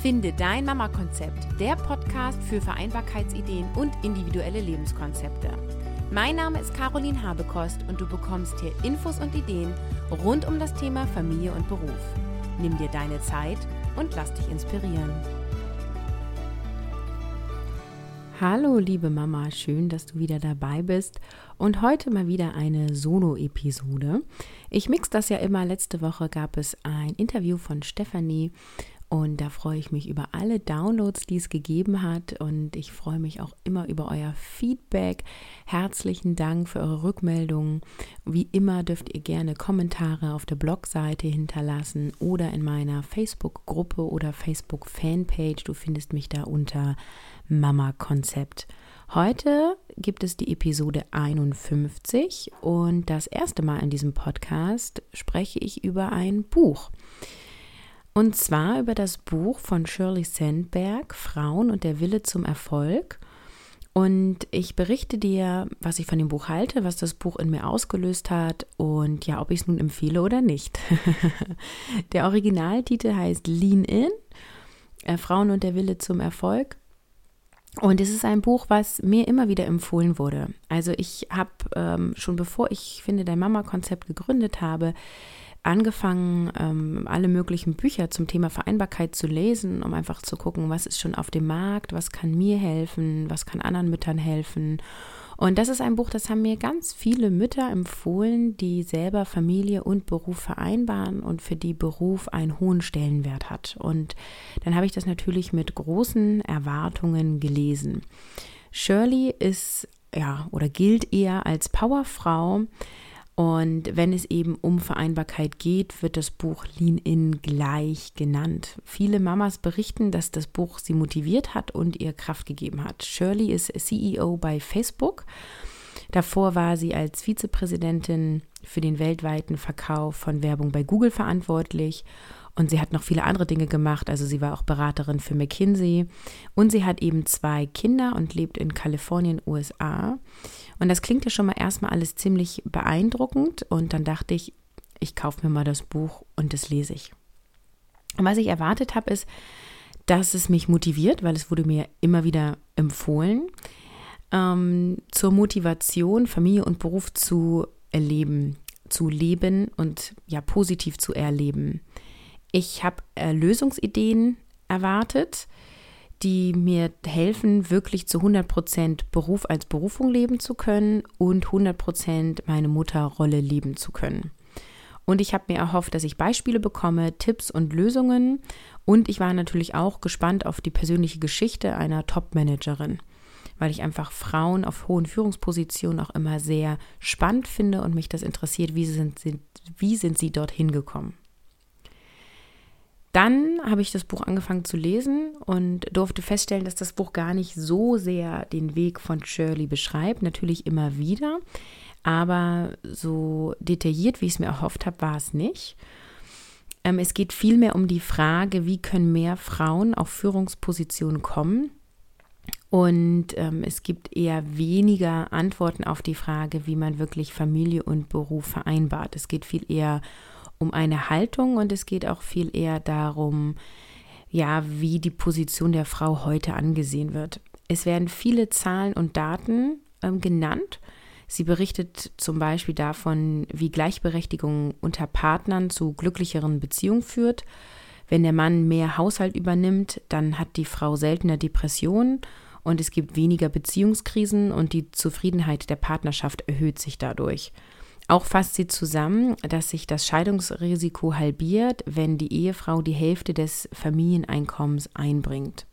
Finde dein Mama-Konzept, der Podcast für Vereinbarkeitsideen und individuelle Lebenskonzepte. Mein Name ist Caroline Habekost und du bekommst hier Infos und Ideen rund um das Thema Familie und Beruf. Nimm dir deine Zeit und lass dich inspirieren. Hallo liebe Mama, schön, dass du wieder dabei bist und heute mal wieder eine Solo-Episode. Ich mix das ja immer. Letzte Woche gab es ein Interview von Stefanie und da freue ich mich über alle Downloads, die es gegeben hat. Und ich freue mich auch immer über euer Feedback. Herzlichen Dank für eure Rückmeldungen. Wie immer dürft ihr gerne Kommentare auf der Blogseite hinterlassen oder in meiner Facebook-Gruppe oder Facebook-Fanpage. Du findest mich da unter Mama Konzept. Heute gibt es die Episode 51 und das erste Mal in diesem Podcast spreche ich über ein Buch. Und zwar über das Buch von Shirley Sandberg, Frauen und der Wille zum Erfolg. Und ich berichte dir, was ich von dem Buch halte, was das Buch in mir ausgelöst hat und ja, ob ich es nun empfehle oder nicht. der Originaltitel heißt Lean In, äh, Frauen und der Wille zum Erfolg. Und es ist ein Buch, was mir immer wieder empfohlen wurde. Also ich habe ähm, schon bevor ich finde dein Mama-Konzept gegründet habe, angefangen, ähm, alle möglichen Bücher zum Thema Vereinbarkeit zu lesen, um einfach zu gucken, was ist schon auf dem Markt, was kann mir helfen, was kann anderen Müttern helfen. Und das ist ein Buch, das haben mir ganz viele Mütter empfohlen, die selber Familie und Beruf vereinbaren und für die Beruf einen hohen Stellenwert hat. Und dann habe ich das natürlich mit großen Erwartungen gelesen. Shirley ist ja oder gilt eher als Powerfrau. Und wenn es eben um Vereinbarkeit geht, wird das Buch Lean In gleich genannt. Viele Mamas berichten, dass das Buch sie motiviert hat und ihr Kraft gegeben hat. Shirley ist CEO bei Facebook. Davor war sie als Vizepräsidentin für den weltweiten Verkauf von Werbung bei Google verantwortlich und sie hat noch viele andere Dinge gemacht. Also sie war auch Beraterin für McKinsey und sie hat eben zwei Kinder und lebt in Kalifornien, USA. Und das klingt ja schon mal erstmal alles ziemlich beeindruckend. Und dann dachte ich, ich kaufe mir mal das Buch und das lese ich. Und was ich erwartet habe, ist, dass es mich motiviert, weil es wurde mir immer wieder empfohlen, ähm, zur Motivation, Familie und Beruf zu erleben, zu leben und ja positiv zu erleben. Ich habe äh, Lösungsideen erwartet, die mir helfen, wirklich zu 100% Beruf als Berufung leben zu können und 100% meine Mutterrolle leben zu können. Und ich habe mir erhofft, dass ich Beispiele bekomme, Tipps und Lösungen. Und ich war natürlich auch gespannt auf die persönliche Geschichte einer Top-Managerin, weil ich einfach Frauen auf hohen Führungspositionen auch immer sehr spannend finde und mich das interessiert, wie sind, sind, wie sind sie dorthin gekommen. Dann habe ich das Buch angefangen zu lesen und durfte feststellen, dass das Buch gar nicht so sehr den Weg von Shirley beschreibt, natürlich immer wieder, aber so detailliert, wie ich es mir erhofft habe, war es nicht. Ähm, es geht vielmehr um die Frage, wie können mehr Frauen auf Führungspositionen kommen. Und ähm, es gibt eher weniger Antworten auf die Frage, wie man wirklich Familie und Beruf vereinbart. Es geht viel eher um um eine Haltung und es geht auch viel eher darum, ja, wie die Position der Frau heute angesehen wird. Es werden viele Zahlen und Daten ähm, genannt. Sie berichtet zum Beispiel davon, wie Gleichberechtigung unter Partnern zu glücklicheren Beziehungen führt. Wenn der Mann mehr Haushalt übernimmt, dann hat die Frau seltener Depressionen und es gibt weniger Beziehungskrisen und die Zufriedenheit der Partnerschaft erhöht sich dadurch. Auch fasst sie zusammen, dass sich das Scheidungsrisiko halbiert, wenn die Ehefrau die Hälfte des Familieneinkommens einbringt.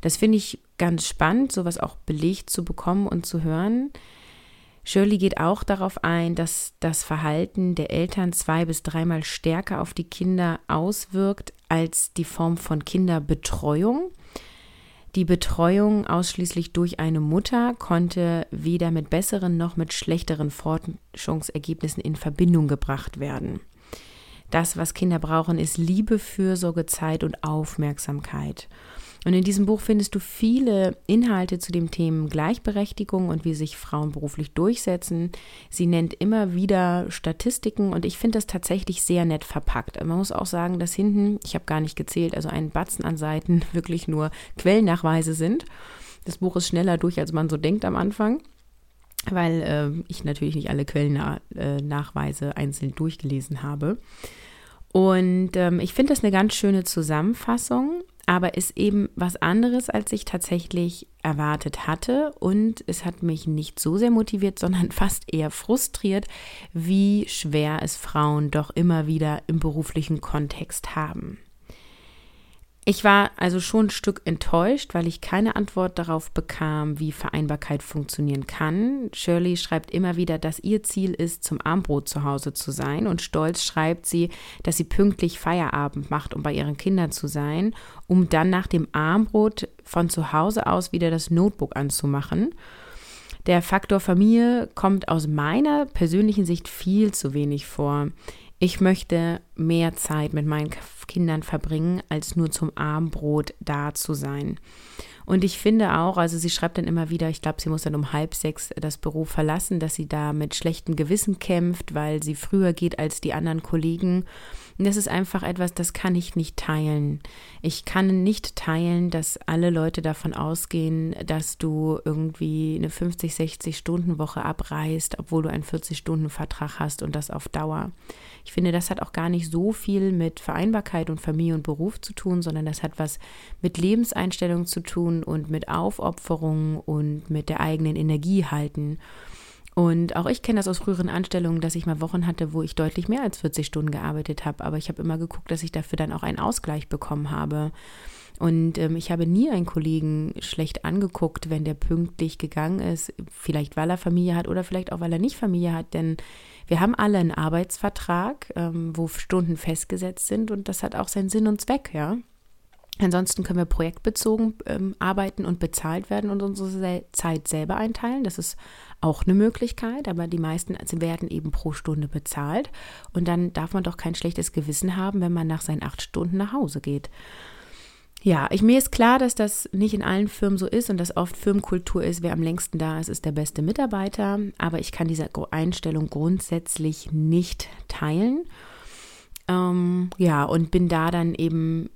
Das finde ich ganz spannend, sowas auch belegt zu bekommen und zu hören. Shirley geht auch darauf ein, dass das Verhalten der Eltern zwei bis dreimal stärker auf die Kinder auswirkt als die Form von Kinderbetreuung. Die Betreuung ausschließlich durch eine Mutter konnte weder mit besseren noch mit schlechteren Forschungsergebnissen in Verbindung gebracht werden. Das, was Kinder brauchen, ist Liebe, Fürsorge, Zeit und Aufmerksamkeit. Und in diesem Buch findest du viele Inhalte zu dem Thema Gleichberechtigung und wie sich Frauen beruflich durchsetzen. Sie nennt immer wieder Statistiken und ich finde das tatsächlich sehr nett verpackt. Man muss auch sagen, dass hinten, ich habe gar nicht gezählt, also ein Batzen an Seiten wirklich nur Quellennachweise sind. Das Buch ist schneller durch, als man so denkt am Anfang weil äh, ich natürlich nicht alle Quellennachweise einzeln durchgelesen habe. Und ähm, ich finde das eine ganz schöne Zusammenfassung, aber ist eben was anderes, als ich tatsächlich erwartet hatte. Und es hat mich nicht so sehr motiviert, sondern fast eher frustriert, wie schwer es Frauen doch immer wieder im beruflichen Kontext haben. Ich war also schon ein Stück enttäuscht, weil ich keine Antwort darauf bekam, wie Vereinbarkeit funktionieren kann. Shirley schreibt immer wieder, dass ihr Ziel ist, zum Armbrot zu Hause zu sein. Und stolz schreibt sie, dass sie pünktlich Feierabend macht, um bei ihren Kindern zu sein, um dann nach dem Armbrot von zu Hause aus wieder das Notebook anzumachen. Der Faktor Familie kommt aus meiner persönlichen Sicht viel zu wenig vor. Ich möchte mehr Zeit mit meinen Kindern verbringen, als nur zum Abendbrot da zu sein. Und ich finde auch, also sie schreibt dann immer wieder, ich glaube, sie muss dann um halb sechs das Büro verlassen, dass sie da mit schlechtem Gewissen kämpft, weil sie früher geht als die anderen Kollegen. Das ist einfach etwas, das kann ich nicht teilen. Ich kann nicht teilen, dass alle Leute davon ausgehen, dass du irgendwie eine 50, 60 Stunden Woche abreißt, obwohl du einen 40 Stunden Vertrag hast und das auf Dauer. Ich finde, das hat auch gar nicht so viel mit Vereinbarkeit und Familie und Beruf zu tun, sondern das hat was mit Lebenseinstellung zu tun und mit Aufopferung und mit der eigenen Energie halten. Und auch ich kenne das aus früheren Anstellungen, dass ich mal Wochen hatte, wo ich deutlich mehr als 40 Stunden gearbeitet habe. Aber ich habe immer geguckt, dass ich dafür dann auch einen Ausgleich bekommen habe. Und ähm, ich habe nie einen Kollegen schlecht angeguckt, wenn der pünktlich gegangen ist. Vielleicht weil er Familie hat oder vielleicht auch weil er nicht Familie hat. Denn wir haben alle einen Arbeitsvertrag, ähm, wo Stunden festgesetzt sind und das hat auch seinen Sinn und Zweck, ja. Ansonsten können wir projektbezogen ähm, arbeiten und bezahlt werden und unsere Zeit selber einteilen. Das ist auch eine Möglichkeit, aber die meisten werden eben pro Stunde bezahlt. Und dann darf man doch kein schlechtes Gewissen haben, wenn man nach seinen acht Stunden nach Hause geht. Ja, ich, mir ist klar, dass das nicht in allen Firmen so ist und dass oft Firmenkultur ist, wer am längsten da ist, ist der beste Mitarbeiter. Aber ich kann diese Einstellung grundsätzlich nicht teilen. Ähm, ja, und bin da dann eben,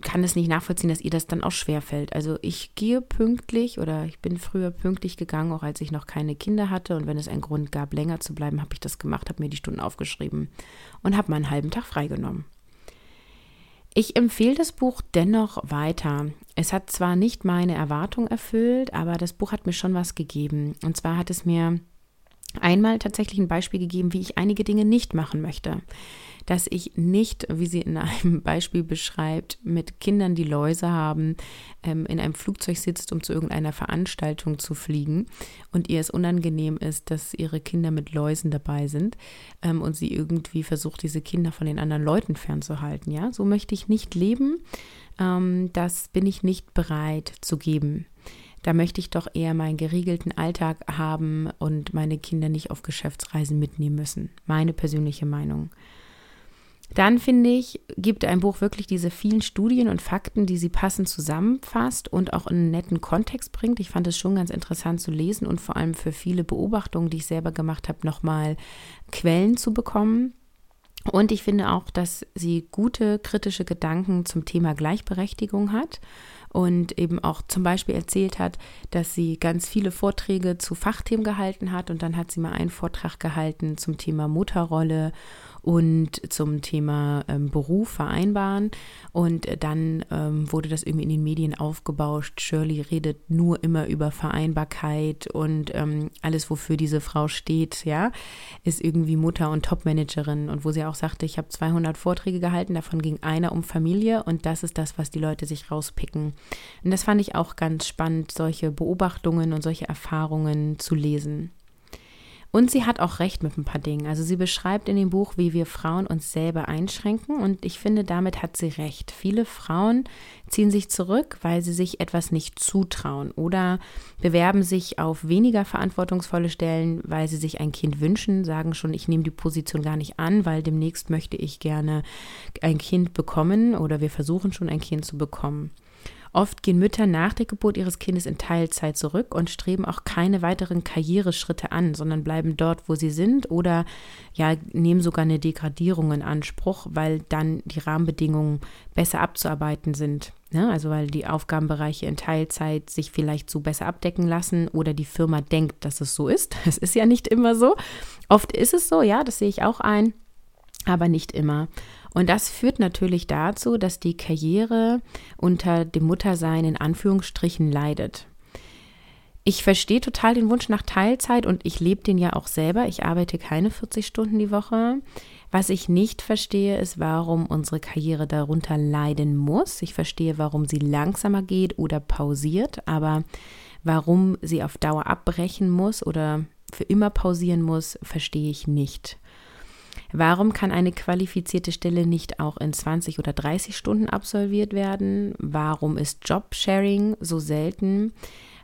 kann es nicht nachvollziehen, dass ihr das dann auch schwerfällt. Also ich gehe pünktlich oder ich bin früher pünktlich gegangen, auch als ich noch keine Kinder hatte. Und wenn es einen Grund gab, länger zu bleiben, habe ich das gemacht, habe mir die Stunden aufgeschrieben und habe meinen halben Tag freigenommen. Ich empfehle das Buch dennoch weiter. Es hat zwar nicht meine Erwartung erfüllt, aber das Buch hat mir schon was gegeben. Und zwar hat es mir einmal tatsächlich ein Beispiel gegeben, wie ich einige Dinge nicht machen möchte dass ich nicht, wie sie in einem Beispiel beschreibt, mit Kindern, die Läuse haben, ähm, in einem Flugzeug sitzt, um zu irgendeiner Veranstaltung zu fliegen und ihr es unangenehm ist, dass ihre Kinder mit Läusen dabei sind ähm, und sie irgendwie versucht, diese Kinder von den anderen Leuten fernzuhalten. Ja, so möchte ich nicht leben. Ähm, das bin ich nicht bereit zu geben. Da möchte ich doch eher meinen geregelten Alltag haben und meine Kinder nicht auf Geschäftsreisen mitnehmen müssen. Meine persönliche Meinung. Dann finde ich, gibt ein Buch wirklich diese vielen Studien und Fakten, die sie passend zusammenfasst und auch in einen netten Kontext bringt. Ich fand es schon ganz interessant zu lesen und vor allem für viele Beobachtungen, die ich selber gemacht habe, nochmal Quellen zu bekommen. Und ich finde auch, dass sie gute kritische Gedanken zum Thema Gleichberechtigung hat und eben auch zum Beispiel erzählt hat, dass sie ganz viele Vorträge zu Fachthemen gehalten hat und dann hat sie mal einen Vortrag gehalten zum Thema Mutterrolle und zum Thema ähm, Beruf vereinbaren. Und dann ähm, wurde das irgendwie in den Medien aufgebauscht. Shirley redet nur immer über Vereinbarkeit und ähm, alles, wofür diese Frau steht, ja, ist irgendwie Mutter und Topmanagerin. Und wo sie auch sagte, ich habe 200 Vorträge gehalten, davon ging einer um Familie und das ist das, was die Leute sich rauspicken. Und das fand ich auch ganz spannend, solche Beobachtungen und solche Erfahrungen zu lesen. Und sie hat auch recht mit ein paar Dingen. Also sie beschreibt in dem Buch, wie wir Frauen uns selber einschränken. Und ich finde, damit hat sie recht. Viele Frauen ziehen sich zurück, weil sie sich etwas nicht zutrauen oder bewerben sich auf weniger verantwortungsvolle Stellen, weil sie sich ein Kind wünschen, sagen schon, ich nehme die Position gar nicht an, weil demnächst möchte ich gerne ein Kind bekommen oder wir versuchen schon ein Kind zu bekommen. Oft gehen Mütter nach der Geburt ihres Kindes in Teilzeit zurück und streben auch keine weiteren Karriereschritte an, sondern bleiben dort, wo sie sind oder ja, nehmen sogar eine Degradierung in Anspruch, weil dann die Rahmenbedingungen besser abzuarbeiten sind. Ne? Also weil die Aufgabenbereiche in Teilzeit sich vielleicht so besser abdecken lassen oder die Firma denkt, dass es so ist. Es ist ja nicht immer so. Oft ist es so, ja, das sehe ich auch ein, aber nicht immer. Und das führt natürlich dazu, dass die Karriere unter dem Muttersein in Anführungsstrichen leidet. Ich verstehe total den Wunsch nach Teilzeit und ich lebe den ja auch selber. Ich arbeite keine 40 Stunden die Woche. Was ich nicht verstehe, ist, warum unsere Karriere darunter leiden muss. Ich verstehe, warum sie langsamer geht oder pausiert, aber warum sie auf Dauer abbrechen muss oder für immer pausieren muss, verstehe ich nicht. Warum kann eine qualifizierte Stelle nicht auch in 20 oder 30 Stunden absolviert werden? Warum ist Jobsharing so selten?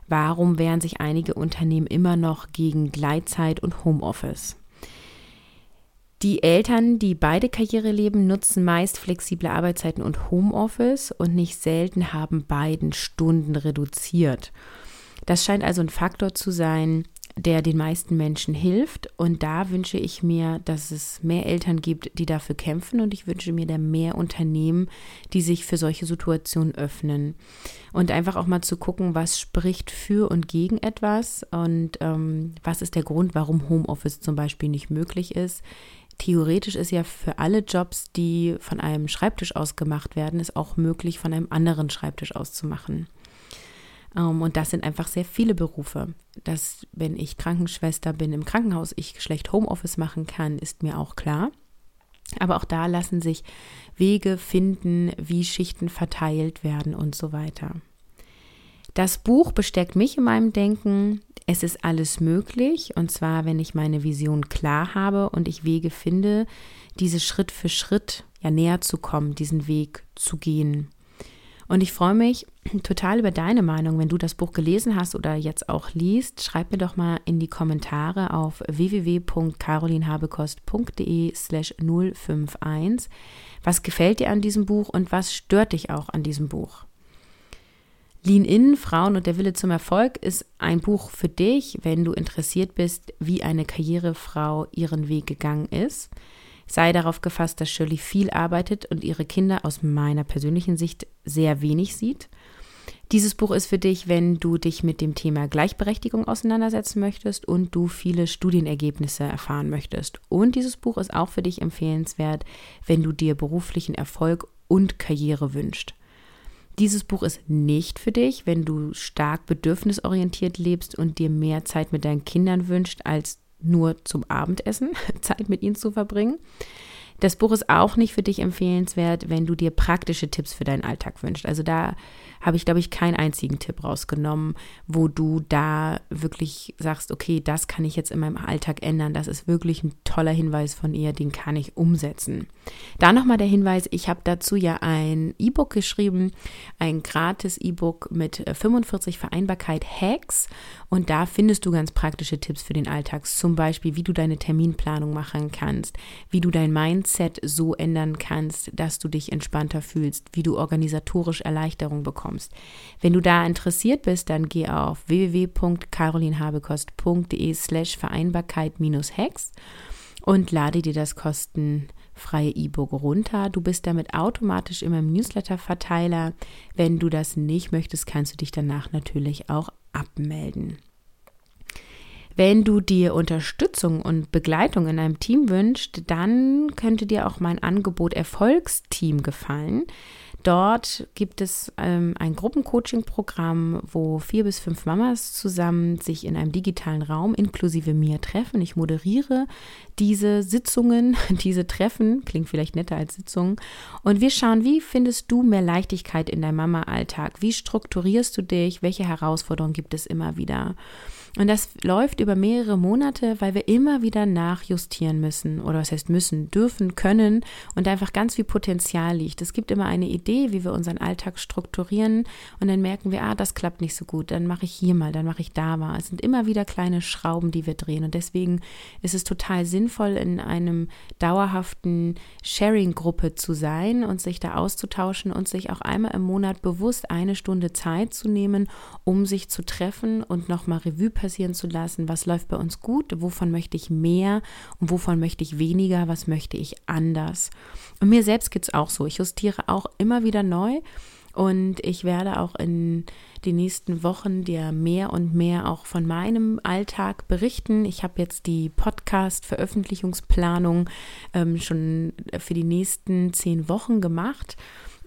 Warum wehren sich einige Unternehmen immer noch gegen Gleitzeit und Homeoffice? Die Eltern, die beide Karriere leben, nutzen meist flexible Arbeitszeiten und Homeoffice und nicht selten haben beiden Stunden reduziert. Das scheint also ein Faktor zu sein, der den meisten Menschen hilft. Und da wünsche ich mir, dass es mehr Eltern gibt, die dafür kämpfen. Und ich wünsche mir da mehr Unternehmen, die sich für solche Situationen öffnen. Und einfach auch mal zu gucken, was spricht für und gegen etwas und ähm, was ist der Grund, warum Homeoffice zum Beispiel nicht möglich ist. Theoretisch ist ja für alle Jobs, die von einem Schreibtisch aus gemacht werden, es auch möglich, von einem anderen Schreibtisch aus zu machen. Ähm, und das sind einfach sehr viele Berufe. Dass, wenn ich Krankenschwester bin im Krankenhaus, ich schlecht Homeoffice machen kann, ist mir auch klar. Aber auch da lassen sich Wege finden, wie Schichten verteilt werden und so weiter. Das Buch bestärkt mich in meinem Denken, es ist alles möglich, und zwar, wenn ich meine Vision klar habe und ich Wege finde, diese Schritt für Schritt ja näher zu kommen, diesen Weg zu gehen. Und ich freue mich total über deine Meinung. Wenn du das Buch gelesen hast oder jetzt auch liest, schreib mir doch mal in die Kommentare auf www.carolinhabekost.de slash 051. Was gefällt dir an diesem Buch und was stört dich auch an diesem Buch? Lean In, Frauen und der Wille zum Erfolg ist ein Buch für dich, wenn du interessiert bist, wie eine Karrierefrau ihren Weg gegangen ist sei darauf gefasst, dass Shirley viel arbeitet und ihre Kinder aus meiner persönlichen Sicht sehr wenig sieht. Dieses Buch ist für dich, wenn du dich mit dem Thema Gleichberechtigung auseinandersetzen möchtest und du viele Studienergebnisse erfahren möchtest. Und dieses Buch ist auch für dich empfehlenswert, wenn du dir beruflichen Erfolg und Karriere wünschst. Dieses Buch ist nicht für dich, wenn du stark bedürfnisorientiert lebst und dir mehr Zeit mit deinen Kindern wünscht, als nur zum Abendessen Zeit mit ihnen zu verbringen. Das Buch ist auch nicht für dich empfehlenswert, wenn du dir praktische Tipps für deinen Alltag wünschst. Also da habe ich, glaube ich, keinen einzigen Tipp rausgenommen, wo du da wirklich sagst, okay, das kann ich jetzt in meinem Alltag ändern. Das ist wirklich ein toller Hinweis von ihr, den kann ich umsetzen. Da nochmal der Hinweis, ich habe dazu ja ein E-Book geschrieben, ein gratis E-Book mit 45 äh, Vereinbarkeit-Hacks und da findest du ganz praktische Tipps für den Alltag, zum Beispiel, wie du deine Terminplanung machen kannst, wie du dein Mindset so ändern kannst, dass du dich entspannter fühlst, wie du organisatorisch Erleichterung bekommst. Wenn du da interessiert bist, dann geh auf www.carolinhabekost.de slash Vereinbarkeit-Hacks und lade dir das kostenfreie E-Book runter. Du bist damit automatisch in meinem Newsletter-Verteiler. Wenn du das nicht möchtest, kannst du dich danach natürlich auch abmelden. Wenn du dir Unterstützung und Begleitung in einem Team wünschst, dann könnte dir auch mein Angebot Erfolgsteam gefallen. Dort gibt es ähm, ein Gruppencoaching-Programm, wo vier bis fünf Mamas zusammen sich in einem digitalen Raum inklusive mir treffen. Ich moderiere diese Sitzungen, diese Treffen, klingt vielleicht netter als Sitzungen. Und wir schauen, wie findest du mehr Leichtigkeit in deinem Mama-Alltag? Wie strukturierst du dich? Welche Herausforderungen gibt es immer wieder? Und das läuft über mehrere Monate, weil wir immer wieder nachjustieren müssen oder was heißt müssen, dürfen, können und einfach ganz viel Potenzial liegt. Es gibt immer eine Idee, wie wir unseren Alltag strukturieren und dann merken wir, ah, das klappt nicht so gut, dann mache ich hier mal, dann mache ich da mal. Es sind immer wieder kleine Schrauben, die wir drehen und deswegen ist es total sinnvoll, in einem dauerhaften Sharing-Gruppe zu sein und sich da auszutauschen und sich auch einmal im Monat bewusst eine Stunde Zeit zu nehmen, um sich zu treffen und nochmal Revue passieren zu lassen, was läuft bei uns gut, wovon möchte ich mehr und wovon möchte ich weniger, was möchte ich anders. Und mir selbst geht es auch so. Ich justiere auch immer wieder neu und ich werde auch in den nächsten Wochen dir mehr und mehr auch von meinem Alltag berichten. Ich habe jetzt die Podcast-Veröffentlichungsplanung ähm, schon für die nächsten zehn Wochen gemacht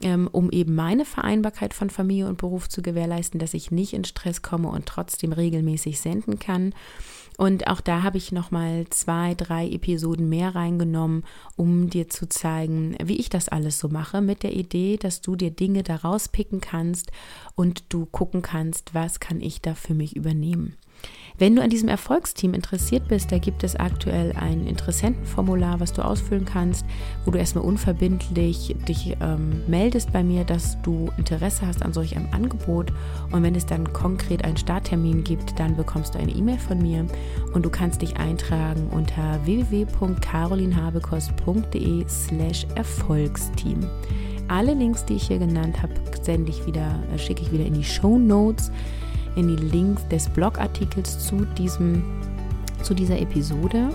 ähm, um eben meine Vereinbarkeit von Familie und Beruf zu gewährleisten, dass ich nicht in Stress komme und trotzdem regelmäßig senden kann. Und auch da habe ich nochmal zwei, drei Episoden mehr reingenommen, um dir zu zeigen, wie ich das alles so mache, mit der Idee, dass du dir Dinge daraus picken kannst und du gucken kannst, was kann ich da für mich übernehmen. Wenn du an diesem Erfolgsteam interessiert bist, da gibt es aktuell ein Interessentenformular, was du ausfüllen kannst, wo du erstmal unverbindlich dich ähm, meldest bei mir, dass du Interesse hast an solch einem Angebot. Und wenn es dann konkret einen Starttermin gibt, dann bekommst du eine E-Mail von mir und du kannst dich eintragen unter www.carolinhabekost.de slash Erfolgsteam. Alle Links, die ich hier genannt habe, sende ich wieder, äh, schicke ich wieder in die Show Notes in die Links des Blogartikels zu diesem zu dieser Episode.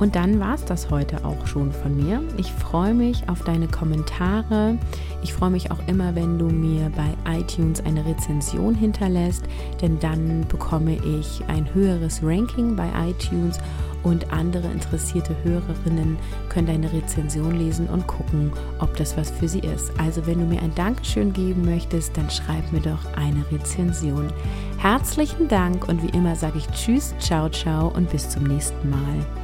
Und dann war es das heute auch schon von mir. Ich freue mich auf deine Kommentare. Ich freue mich auch immer, wenn du mir bei iTunes eine Rezension hinterlässt, denn dann bekomme ich ein höheres Ranking bei iTunes und andere interessierte Hörerinnen können deine Rezension lesen und gucken, ob das was für sie ist. Also wenn du mir ein Dankeschön geben möchtest, dann schreib mir doch eine Rezension. Herzlichen Dank und wie immer sage ich Tschüss, ciao, ciao und bis zum nächsten Mal.